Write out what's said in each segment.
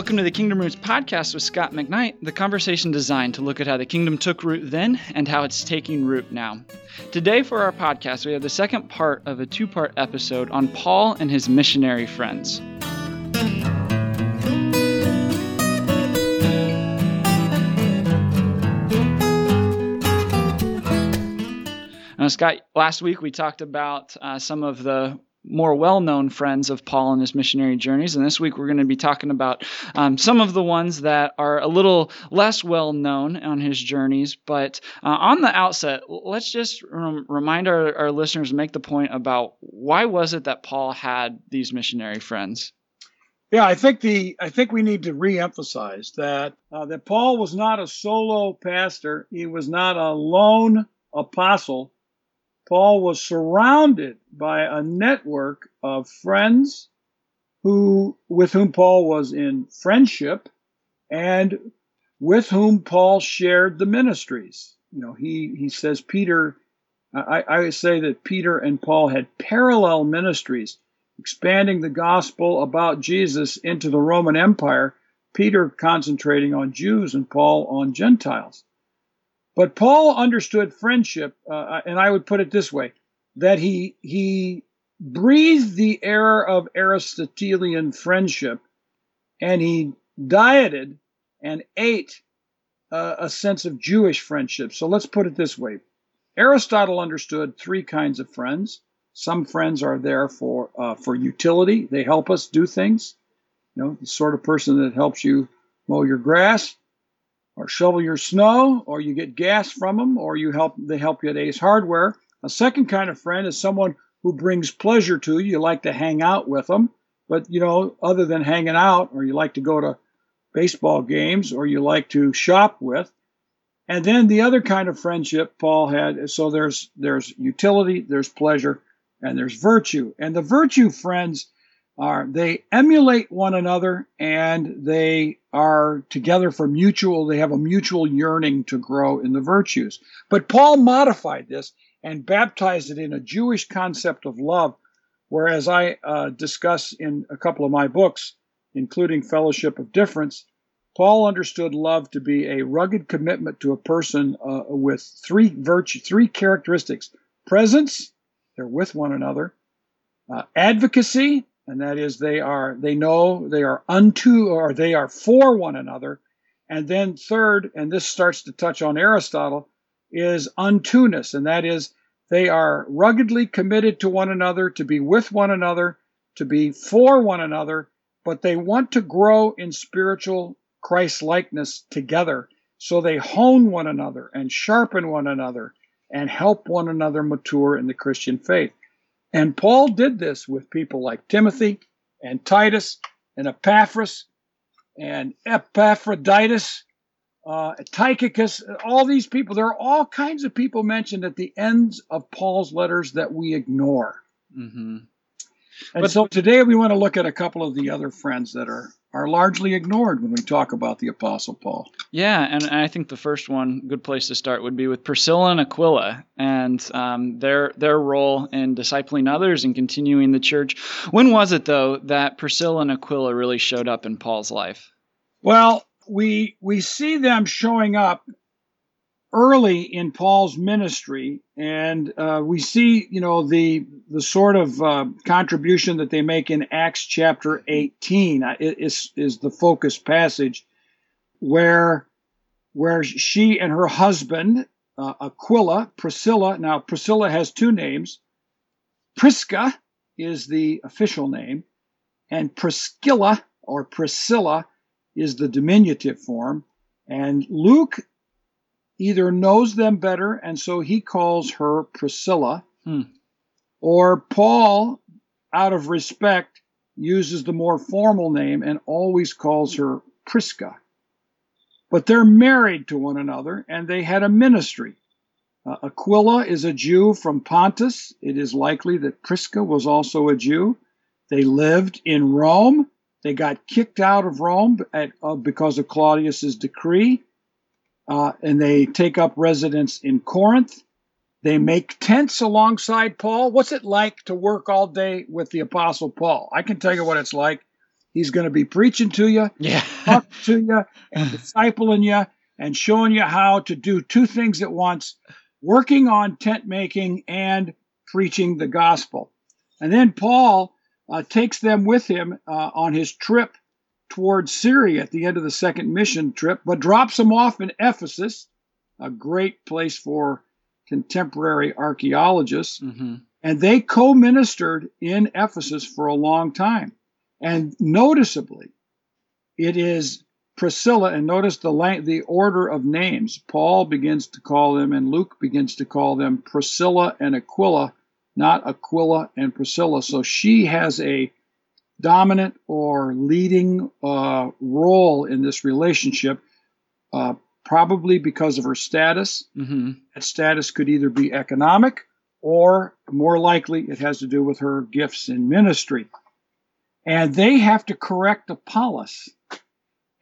Welcome to the Kingdom Roots podcast with Scot McKnight, the conversation designed to look at how the kingdom took root then and how it's taking root now. Today, for our podcast, we have the second part of a two part episode on Paul and his missionary friends. Now, Scot, last week we talked about uh, some of the more well known friends of Paul and his missionary journeys. And this week we're going to be talking about um, some of the ones that are a little less well known on his journeys. But uh, on the outset, let's just rem- remind our, our listeners, make the point about why was it that Paul had these missionary friends? Yeah, I think the I think we need to re-emphasize that uh, that Paul was not a solo pastor. He was not a lone apostle Paul was surrounded by a network of friends who with whom Paul was in friendship and with whom Paul shared the ministries. You know, he he says Peter I, I say that Peter and Paul had parallel ministries, expanding the gospel about Jesus into the Roman Empire, Peter concentrating on Jews and Paul on Gentiles. But Paul understood friendship, uh, and I would put it this way: that he he breathed the air of Aristotelian friendship, and he dieted and ate uh, a sense of Jewish friendship. So let's put it this way: Aristotle understood three kinds of friends. Some friends are there for uh, for utility; they help us do things. You know, the sort of person that helps you mow your grass or shovel your snow, or you get gas from them, or you help they help you at Ace Hardware. A second kind of friend is someone who brings pleasure to you. You like to hang out with them, but you know, other than hanging out, or you like to go to baseball games, or you like to shop with. And then the other kind of friendship Paul had. So there's there's utility, there's pleasure, and there's virtue. And the virtue friends are they emulate one another and they are together for mutual they have a mutual yearning to grow in the virtues. But paul modified this and baptized it in a jewish concept of love whereas i uh, discuss in a couple of my books including fellowship of difference paul understood love to be a rugged commitment to a person uh, with three virtue three characteristics presence they're with one another uh, advocacy and that is they are they know they are unto or they are for one another. And then third and this starts to touch on aristotle is untoness. And that is they are ruggedly committed to one another to be with one another to be for one another but they want to grow in spiritual christ likeness together. So they hone one another and sharpen one another and help one another mature in the christian faith and Paul did this with people like Timothy and Titus and Epaphras and Epaphroditus, uh, Tychicus, all these people. There are all kinds of people mentioned at the ends of Paul's letters that we ignore. Mm-hmm. And but, so today we want to look at a couple of the other friends that are are largely ignored when we talk about the Apostle Paul. Yeah, and I think the first one, good place to start, would be with Priscilla and Aquila and um, their their role in discipling others and continuing the church. When was it though that Priscilla and Aquila really showed up in Paul's life? Well, we we see them showing up early in Paul's ministry, and uh, we see, you know, the the sort of uh, contribution that they make in Acts chapter 18 uh, is is the focus passage, where where she and her husband uh, Aquila, Priscilla. Now Priscilla has two names. Prisca is the official name, and Priscilla or Priscilla is the diminutive form. And Luke either knows them better, and so he calls her Priscilla, hmm. or Paul, out of respect, uses the more formal name and always calls her Prisca. But they're married to one another and they had a ministry. Uh, Aquila is a Jew from Pontus. It is likely that Prisca was also a Jew. They lived in Rome. They got kicked out of Rome at, uh, because of Claudius's decree uh, and they take up residence in Corinth. They make tents alongside Paul. What's it like to work all day with the Apostle Paul? I can tell you what it's like. He's going to be preaching to you, Yeah. talking to you, and discipling you, and showing you how to do two things at once working on tent making and preaching the gospel. And then Paul uh, takes them with him uh, on his trip towards Syria at the end of the second mission trip, but drops them off in Ephesus, a great place for contemporary archaeologists. hmm And they co ministered in Ephesus for a long time. And noticeably, it is Priscilla, and notice the, lang- the order of names. Paul begins to call them, and Luke begins to call them Priscilla and Aquila, not Aquila and Priscilla. So she has a dominant or leading uh, role in this relationship, uh, probably because of her status. hmm That status could either be economic or more likely it has to do with her gifts in ministry. And they have to correct Apollos.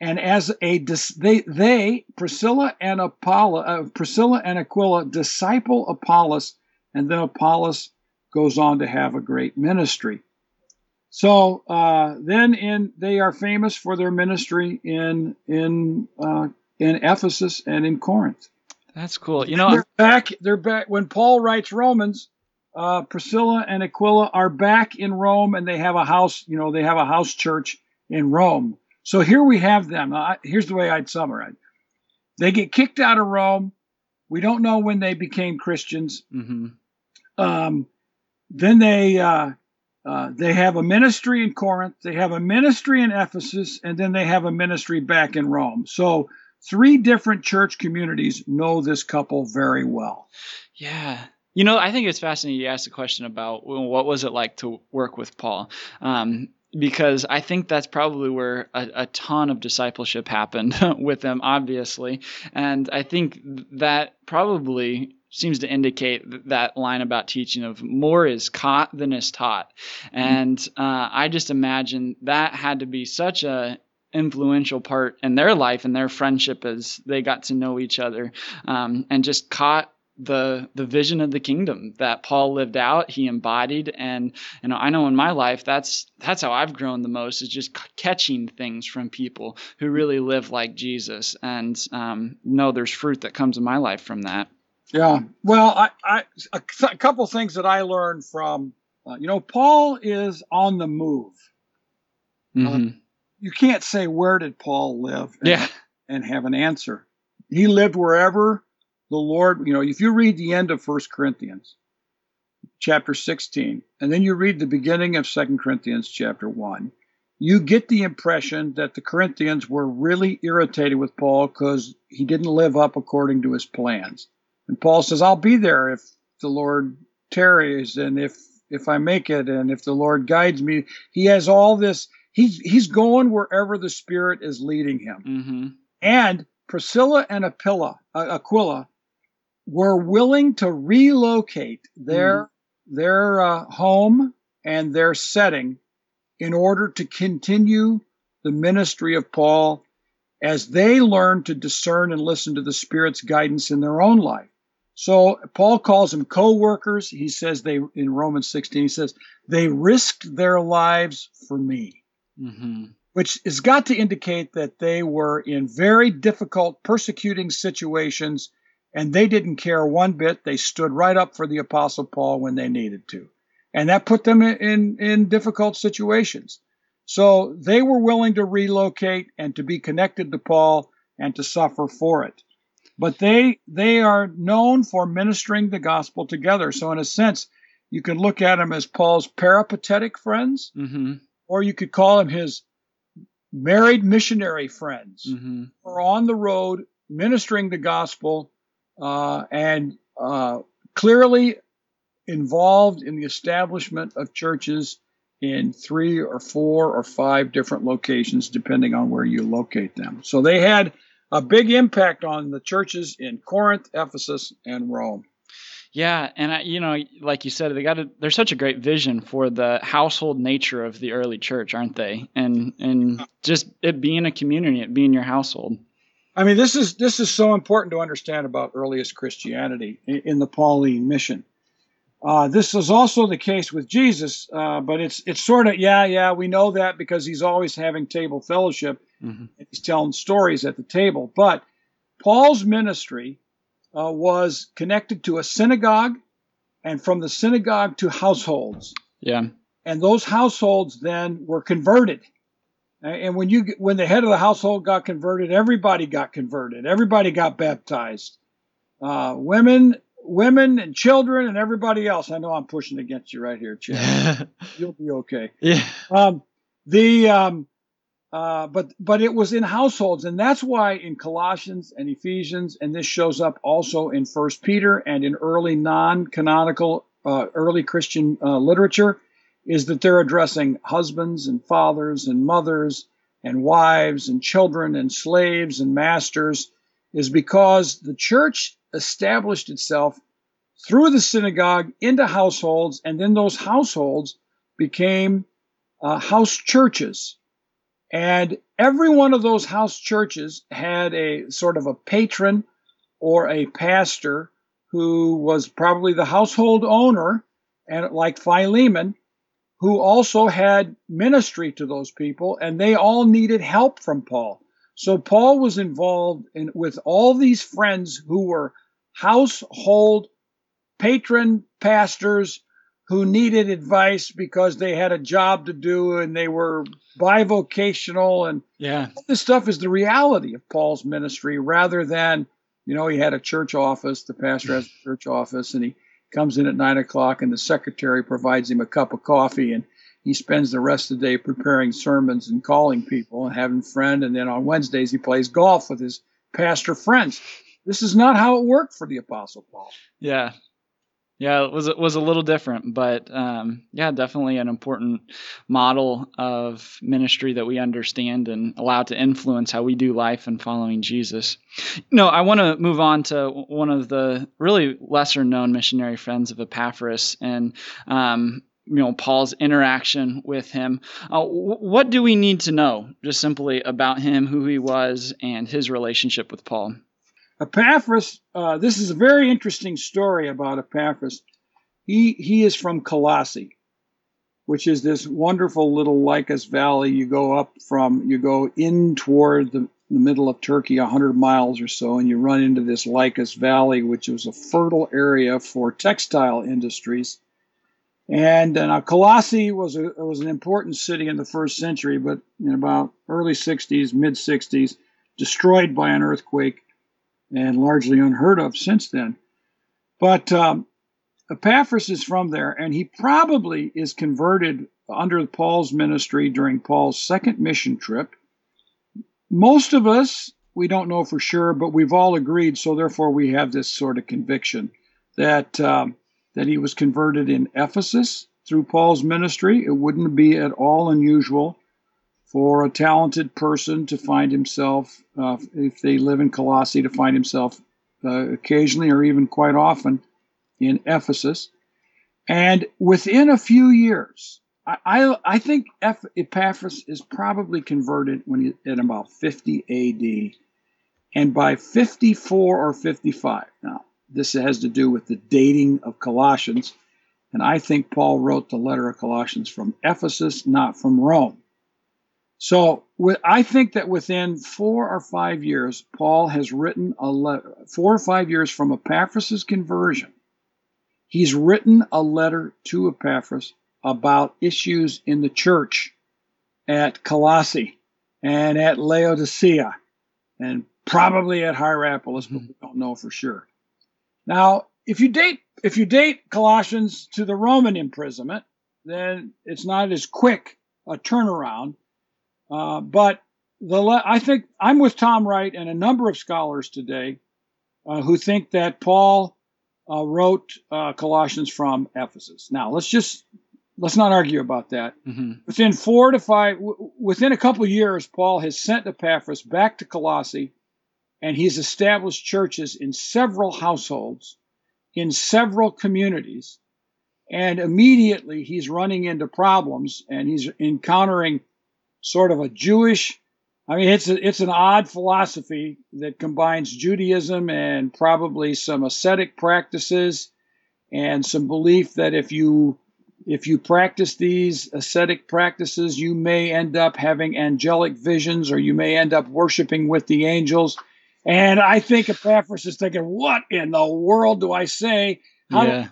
And as a dis- they they Priscilla and Apollo uh, Priscilla and Aquila disciple Apollos, and then Apollos goes on to have a great ministry. So uh, then in they are famous for their ministry in in uh, in Ephesus and in Corinth That's cool. You know, they're back. They're back. When Paul writes Romans, uh, Priscilla and Aquila are back in Rome, and they have a house. You know, they have a house church in Rome. So here we have them. Uh, here's the way I'd summarize: They get kicked out of Rome. We don't know when they became Christians. hmm Um, then they uh, uh, they have a ministry in Corinth. They have a ministry in Ephesus, and then they have a ministry back in Rome. So three different church communities know this couple very well. Yeah. You know, I think it's fascinating you asked the question about well, what was it like to work with Paul. Um, because I think that's probably where a, a ton of discipleship happened with them, obviously. And I think that probably seems to indicate that line about teaching of more is caught than is taught. And uh, I just imagine that had to be such a influential part in their life and their friendship as they got to know each other um, and just caught the the vision of the kingdom that Paul lived out he embodied. And you know I know in my life that's that's how I've grown the most is just c- catching things from people who really live like Jesus. And um, know there's fruit that comes in my life from that Yeah. Well, I, I a, a couple things that I learned from, uh, you know, Paul is on the move. hmm You can't say where did Paul live and, yeah and have an answer. He lived wherever the Lord, you know, if you read the end of First Corinthians, chapter 16, and then you read the beginning of Second Corinthians, chapter 1, you get the impression that the Corinthians were really irritated with Paul because he didn't live up according to his plans. And Paul says, I'll be there if the Lord tarries and if if I make it and if the Lord guides me. He has all this, he's he's going wherever the Spirit is leading him. hmm And Priscilla and Aquila, uh, Aquila were willing to relocate their their uh, home and their setting in order to continue the ministry of Paul as they learn to discern and listen to the Spirit's guidance in their own life. So Paul calls them co-workers. He says they in Romans 16, he says, they risked their lives for me hmm which has got to indicate that they were in very difficult, persecuting situations, and they didn't care one bit. They stood right up for the Apostle Paul when they needed to, and that put them in in, in difficult situations. So they were willing to relocate and to be connected to Paul and to suffer for it. But they they are known for ministering the gospel together. So in a sense, you can look at them as Paul's peripatetic friends, hmm or you could call them his married missionary friends hmm are on the road ministering the gospel uh, and uh, clearly involved in the establishment of churches in three or four or five different locations, depending on where you locate them. So they had a big impact on the churches in Corinth, Ephesus, and Rome. Yeah, and I, you know, like you said, they got a, they're such a great vision for the household nature of the early church, aren't they? And and just it being a community, it being your household. I mean, this is this is so important to understand about earliest Christianity in, the Pauline mission. Uh, this is also the case with Jesus, uh, but it's it's sort of yeah yeah we know that because he's always having table fellowship, mm-hmm. he's telling stories at the table. But Paul's ministry uh, was connected to a synagogue, and from the synagogue to households. Yeah, and those households then were converted. And when you when the head of the household got converted, everybody got converted. Everybody got baptized. Uh, women women and children and everybody else. I know I'm pushing against you right here, Chad. You'll be okay. Yeah. Um, the um, uh, but but it was in households, and that's why in Colossians and Ephesians, and this shows up also in First Peter and in early non-canonical uh, early Christian uh, literature, is that they're addressing husbands and fathers and mothers and wives and children and slaves and masters, is because the church established itself through the synagogue into households, and then those households became uh, house churches. And every one of those house churches had a sort of a patron or a pastor who was probably the household owner, and like Philemon, who also had ministry to those people, and they all needed help from Paul. So Paul was involved in, with all these friends who were household patron pastors who needed advice because they had a job to do and they were bivocational and yeah this stuff is the reality of paul's ministry rather than you know he had a church office the pastor has a church office and he comes in at nine o'clock and the secretary provides him a cup of coffee and he spends the rest of the day preparing sermons and calling people and having friends. And then on Wednesdays, he plays golf with his pastor friends. This is not how it worked for the Apostle Paul. Yeah. Yeah, it was it was a little different, but um, yeah, definitely an important model of ministry that we understand and allow to influence how we do life and following Jesus. No, I want to move on to one of the really lesser known missionary friends of Epaphras, and um, you know Paul's interaction with him. Uh, what do we need to know, just simply about him, who he was, and his relationship with Paul? Epaphras. Uh, this is a very interesting story about Epaphras. He he is from Colossae, which is this wonderful little Lycus Valley. You go up from you go in toward the, the middle of Turkey, hundred miles or so, and you run into this Lycus Valley, which was a fertile area for textile industries and uh, now Colossae was a was an important city in the first century, but in about early 60s, mid 60s, destroyed by an earthquake, and largely unheard of since then. But um, Epaphras is from there, and he probably is converted under Paul's ministry during Paul's second mission trip. Most of us, we don't know for sure, but we've all agreed, so therefore we have this sort of conviction that. Um, that he was converted in Ephesus through Paul's ministry. It wouldn't be at all unusual for a talented person to find himself, uh, if they live in Colossae, to find himself uh, occasionally or even quite often in Ephesus. And within a few years, I, I, I think Epaphras is probably converted when he, at about 50 AD. And by 54 or 55, now this has to do with the dating of Colossians. And I think Paul wrote the letter of Colossians from Ephesus, not from Rome. So I think that within four or five years, Paul has written a letter, four or five years from Epaphras' conversion, he's written a letter to Epaphras about issues in the church at Colossae and at Laodicea and probably at Hierapolis, but we don't know for sure. Now, if you date if you date Colossians to the Roman imprisonment, then it's not as quick a turnaround. Uh, but the I think I'm with Tom Wright and a number of scholars today uh, who think that Paul uh, wrote uh, Colossians from Ephesus. Now let's just let's not argue about that. Mm-hmm. Within four to five, w- within a couple years, Paul has sent Epaphras back to Colossae and he's established churches in several households, in several communities. And immediately he's running into problems and he's encountering sort of a Jewish, I mean, it's, a, it's an odd philosophy that combines Judaism and probably some ascetic practices. and some belief that if you if you practice these ascetic practices, you may end up having angelic visions or you may end up worshiping with the angels. And I think Epaphras is thinking, what in the world do I say? How yeah.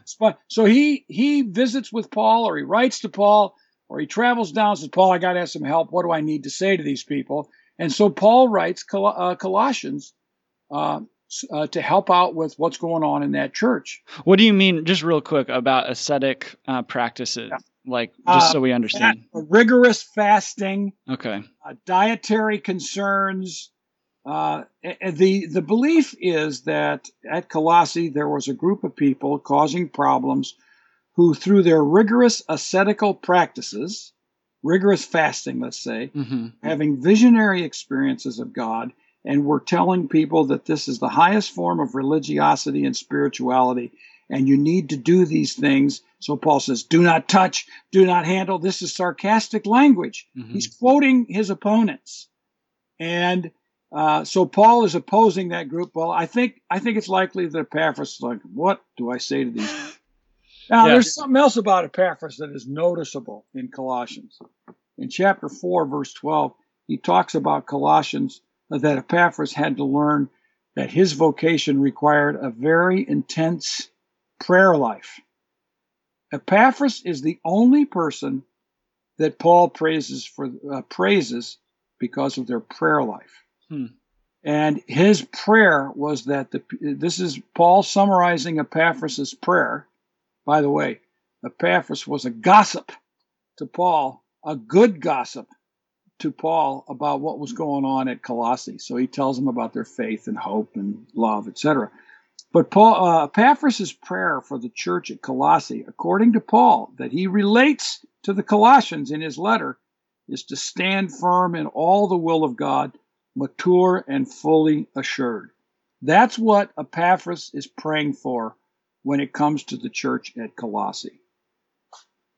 so he he visits with Paul or he writes to Paul or he travels down and says, Paul, I got to have some help. What do I need to say to these people? And so Paul writes Col- uh, Colossians uh, uh, to help out with what's going on in that church. What do you mean, just real quick, about ascetic uh, practices? Yeah. Like, just so we uh, understand. rigorous fasting. Okay. Uh, dietary concerns. the the belief is that at Colossae there was a group of people causing problems who, through their rigorous ascetical practices, rigorous fasting, let's say, mm-hmm. having visionary experiences of God, and we're telling people that this is the highest form of religiosity and spirituality, and you need to do these things. So Paul says, do not touch, do not handle. This is sarcastic language. Mm-hmm. He's quoting his opponents. And uh, so Paul is opposing that group. Well, I think I think it's likely that Epaphras is like, what do I say to these now, yeah. there's something else about Epaphras that is noticeable in Colossians. In chapter 4, verse 12, he talks about Colossians that Epaphras had to learn that his vocation required a very intense prayer life. Epaphras is the only person that Paul praises for uh, praises because of their prayer life. Hmm. And his prayer was that the this is Paul summarizing Epaphras' prayer by the way, Epaphras was a gossip to Paul, a good gossip to Paul about what was going on at Colossae. So he tells him about their faith and hope and love, etc. But Paul, uh, Epaphras' prayer for the church at Colossae, according to Paul, that he relates to the Colossians in his letter, is to stand firm in all the will of God, mature and fully assured. That's what Epaphras is praying for when it comes to the church at Colossae.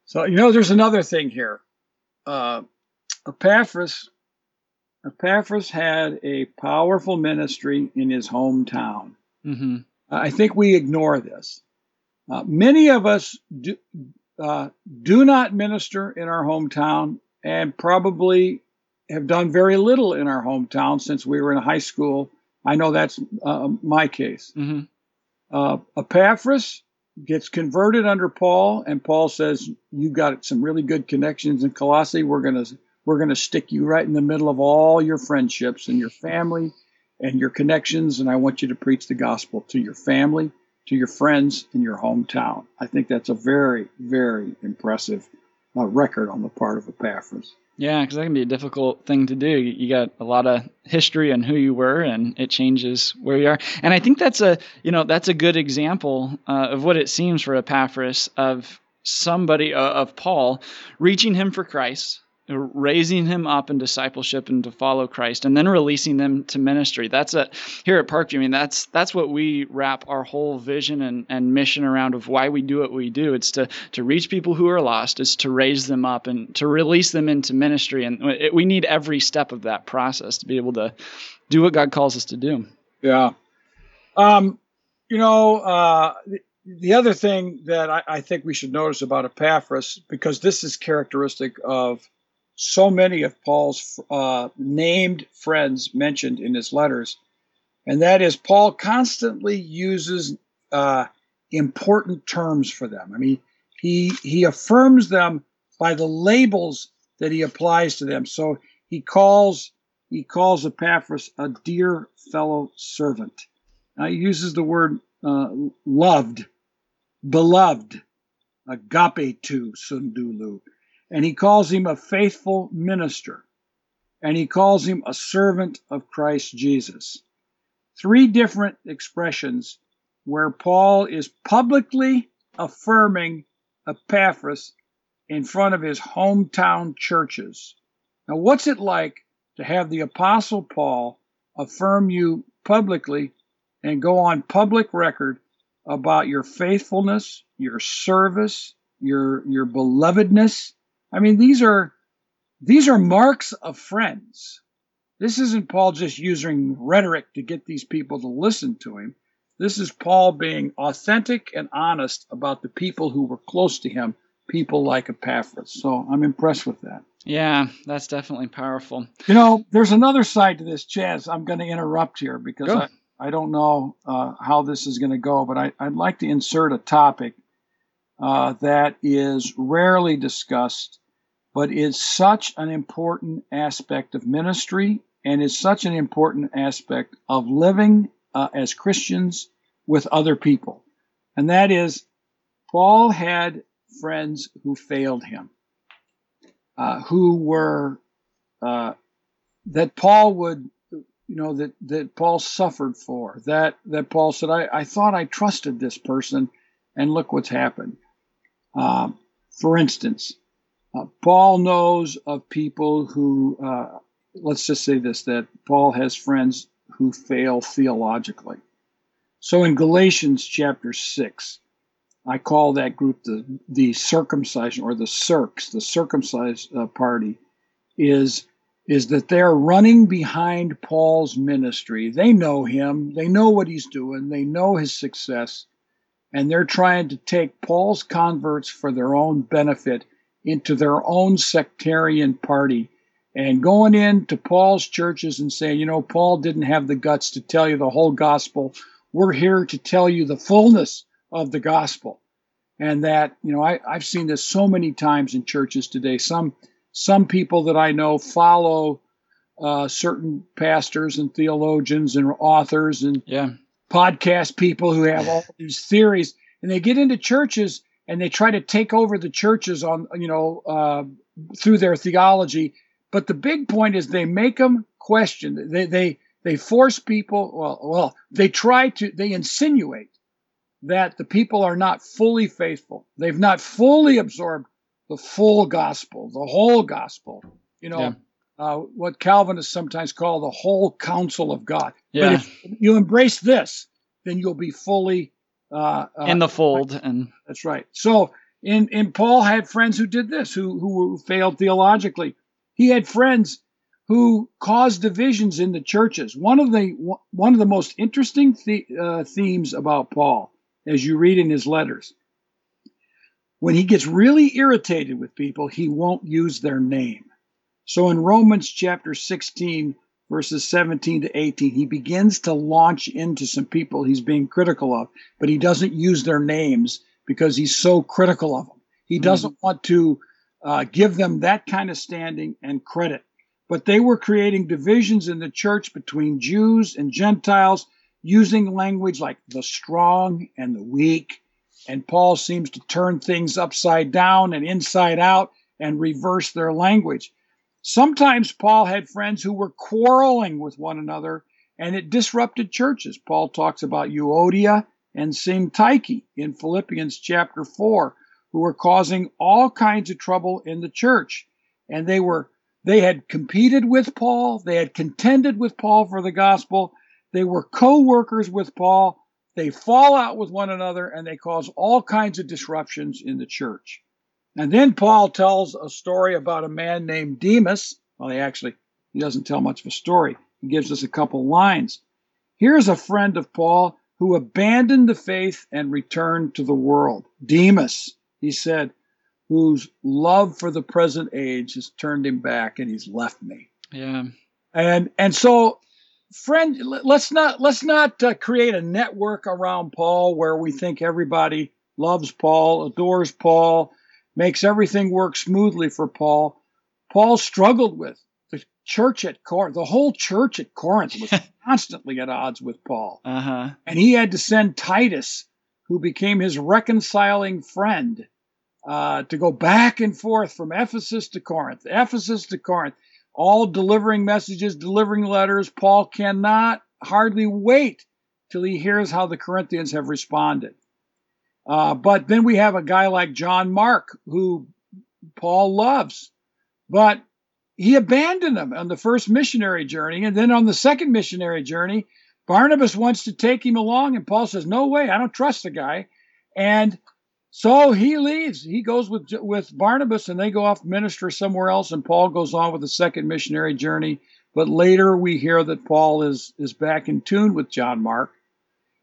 So, you know, there's another thing here. Uh, Epaphras, Epaphras had a powerful ministry in his hometown. Mm-hmm. I think we ignore this. Uh, many of us do, uh, do not minister in our hometown and probably have done very little in our hometown since we were in high school. I know that's uh, my case. Mm-hmm. Uh, Epaphras gets converted under Paul, and Paul says, "You got some really good connections in Colossae. We're gonna we're gonna stick you right in the middle of all your friendships and your family and your connections, and I want you to preach the gospel to your family, to your friends in your hometown." I think that's a very very impressive uh, record on the part of Epaphras. Yeah, because that can be a difficult thing to do. You got a lot of history and who you were, and it changes where you are. And I think that's a you know that's a good example uh, of what it seems for Epaphras of somebody uh, of Paul reaching him for Christ, raising him up in discipleship and to follow Christ, and then releasing them to ministry. That's a here at Parkview. I mean, that's that's what we wrap our whole vision and, and mission around of why we do what we do. It's to to reach people who are lost. It's to raise them up and to release them into ministry. And it, we need every step of that process to be able to do what God calls us to do. Yeah. Um, you know, uh, the other thing that I, I, think we should notice about Epaphras, because this is characteristic of so many of Paul's uh, named friends mentioned in his letters, and that is Paul constantly uses uh, important terms for them. I mean, he he affirms them by the labels that he applies to them. So he calls he calls Epaphras a dear fellow servant. Now he uses the word uh, loved, beloved, agapetou sundoulou and he calls him a faithful minister, and he calls him a servant of Christ Jesus. Three different expressions where Paul is publicly affirming Epaphras in front of his hometown churches. Now, what's it like to have the Apostle Paul affirm you publicly and go on public record about your faithfulness, your service, your, your belovedness, I mean, these are these are marks of friends. This isn't Paul just using rhetoric to get these people to listen to him. This is Paul being authentic and honest about the people who were close to him, people like Epaphras. So I'm impressed with that. Yeah, that's definitely powerful. You know, there's another side to this, Chaz. I'm going to interrupt here because I, I don't know uh, how this is going to go, but I, would like to insert a topic uh, that is rarely discussed, but is such an important aspect of ministry and is such an important aspect of living uh, as Christians with other people. And that is, Paul had friends who failed him, uh, who were, uh, that Paul would, you know, that, that Paul suffered for, that, that Paul said, I, I thought I trusted this person, and look what's happened. Uh, for instance, uh, Paul knows of people who, uh, let's just say this, that Paul has friends who fail theologically. So in Galatians chapter 6, I call that group the, the circumcision or the circs, the circumcised uh, party, is, is that they're running behind Paul's ministry. They know him, they know what he's doing, they know his success, and they're trying to take Paul's converts for their own benefit into their own sectarian party and going into Paul's churches and saying, you know, Paul didn't have the guts to tell you the whole gospel. We're here to tell you the fullness of the gospel. And that, you know, I, I've seen this so many times in churches today. Some some people that I know follow uh, certain pastors and theologians and authors and yeah podcast people who have all these theories, and they get into churches and they try to take over the churches on you know uh, through their theology. But the big point is they make them question. They they they force people. Well, well, they try to. They insinuate that the people are not fully faithful. They've not fully absorbed the full gospel, the whole gospel. You know, yeah. Uh, what Calvinists sometimes call the whole counsel of God. Yeah. But if you embrace this, then you'll be fully uh, uh, in the fold. And that's right. So, in in Paul had friends who did this, who who failed theologically. He had friends who caused divisions in the churches. One of the one of the most interesting the, uh, themes about Paul, as you read in his letters, when he gets really irritated with people, he won't use their name. So in Romans chapter 16, verses 17 to 18, he begins to launch into some people he's being critical of, but he doesn't use their names because he's so critical of them. He mm-hmm. doesn't mm. want to uh, give them that kind of standing and credit. But they were creating divisions in the church between Jews and Gentiles using language like the strong and the weak. And Paul seems to turn things upside down and inside out and reverse their language. Sometimes Paul had friends who were quarreling with one another and it disrupted churches. Paul talks about Euodia and Syntyche in Philippians chapter 4, who were causing all kinds of trouble in the church. And they were they had competed with Paul, they had contended with Paul for the gospel, they were co-workers with Paul, they fall out with one another and they cause all kinds of disruptions in the church. And then Paul tells a story about a man named Demas. Well, he actually he doesn't tell much of a story. He gives us a couple lines. Here's a friend of Paul who abandoned the faith and returned to the world. Demas, he said, whose love for the present age has turned him back and he's left me. Yeah. And and so friend let's not let's not uh, create a network around Paul where we think everybody loves Paul, adores Paul, makes everything work smoothly for Paul. Paul struggled with the church at Corinth. The whole church at Corinth was constantly at odds with Paul. Uh-huh. And he had to send Titus, who became his reconciling friend, uh, to go back and forth from Ephesus to Corinth, Ephesus to Corinth, all delivering messages, delivering letters. Paul cannot hardly wait till he hears how the Corinthians have responded. Uh, but then we have a guy like John Mark, who Paul loves, but he abandoned him on the first missionary journey. And then on the second missionary journey, Barnabas wants to take him along, and Paul says, No way, I don't trust the guy. And so he leaves. He goes with, with Barnabas, and they go off minister somewhere else, and Paul goes on with the second missionary journey. But later we hear that Paul is, is back in tune with John Mark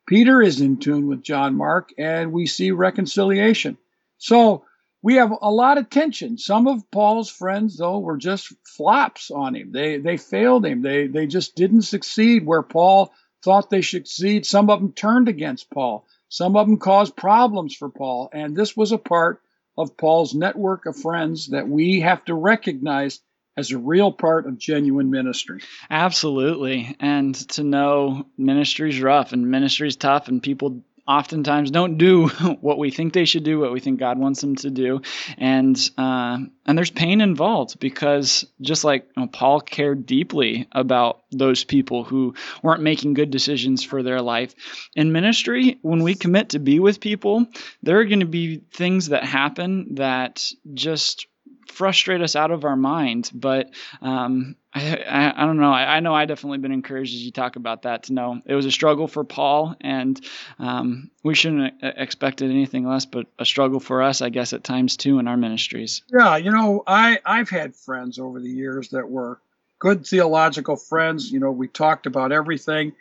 Peter is in tune with John Mark, and we see reconciliation. So we have a lot of tension. Some of Paul's friends, though, were just flops on him. They they failed him. They they just didn't succeed where Paul thought they should succeed. Some of them turned against Paul. Some of them caused problems for Paul. And this was a part of Paul's network of friends that we have to recognize as a real part of genuine ministry. Absolutely. And to know ministry's rough and ministry's tough and people oftentimes don't do what we think they should do, what we think God wants them to do, and uh, and there's pain involved because just like you know, Paul cared deeply about those people who weren't making good decisions for their life in ministry. When we commit to be with people, there are going to be things that happen that just frustrate us out of our mind. But um, I, I, I, don't know. I, I, know I definitely been encouraged as you talk about that to know it was a struggle for Paul, and um, we shouldn't have expected anything less, but a struggle for us, I guess, at times too in our ministries. Yeah, you know, I I've had friends over the years that were good theological friends. You know, we talked about everything,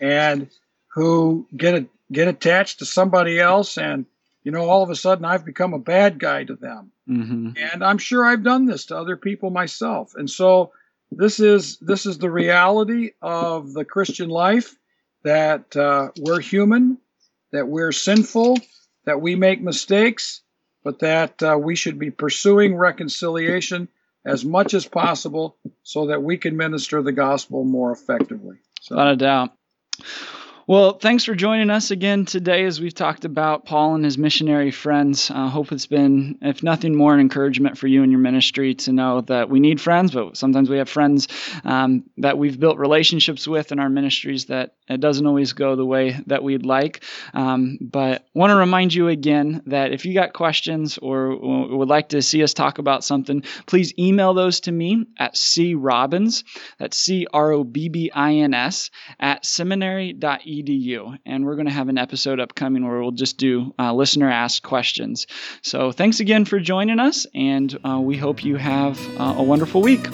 and who get a, get attached to somebody else and you know, all of a sudden I've become a bad guy to them. Mm-hmm. And I'm sure I've done this to other people myself. And so this is this is the reality of the Christian life that uh, we're human, that we're sinful, that we make mistakes, but that uh, we should be pursuing reconciliation as much as possible so that we can minister the gospel more effectively. So. Without a doubt. Well, thanks for joining us again today as we've talked about Paul and his missionary friends. I uh, hope it's been, if nothing more, an encouragement for you and your ministry to know that we need friends, but sometimes we have friends um, that we've built relationships with in our ministries that it doesn't always go the way that we'd like. Um, but want to remind you again that if you got questions or would like to see us talk about something, please email those to me at crobbins, that's C R O B B I N S, at seminary.edu edu. And we're going to have an episode upcoming where we'll just do uh, listener asked questions. So thanks again for joining us, and uh, we hope you have uh, a wonderful week.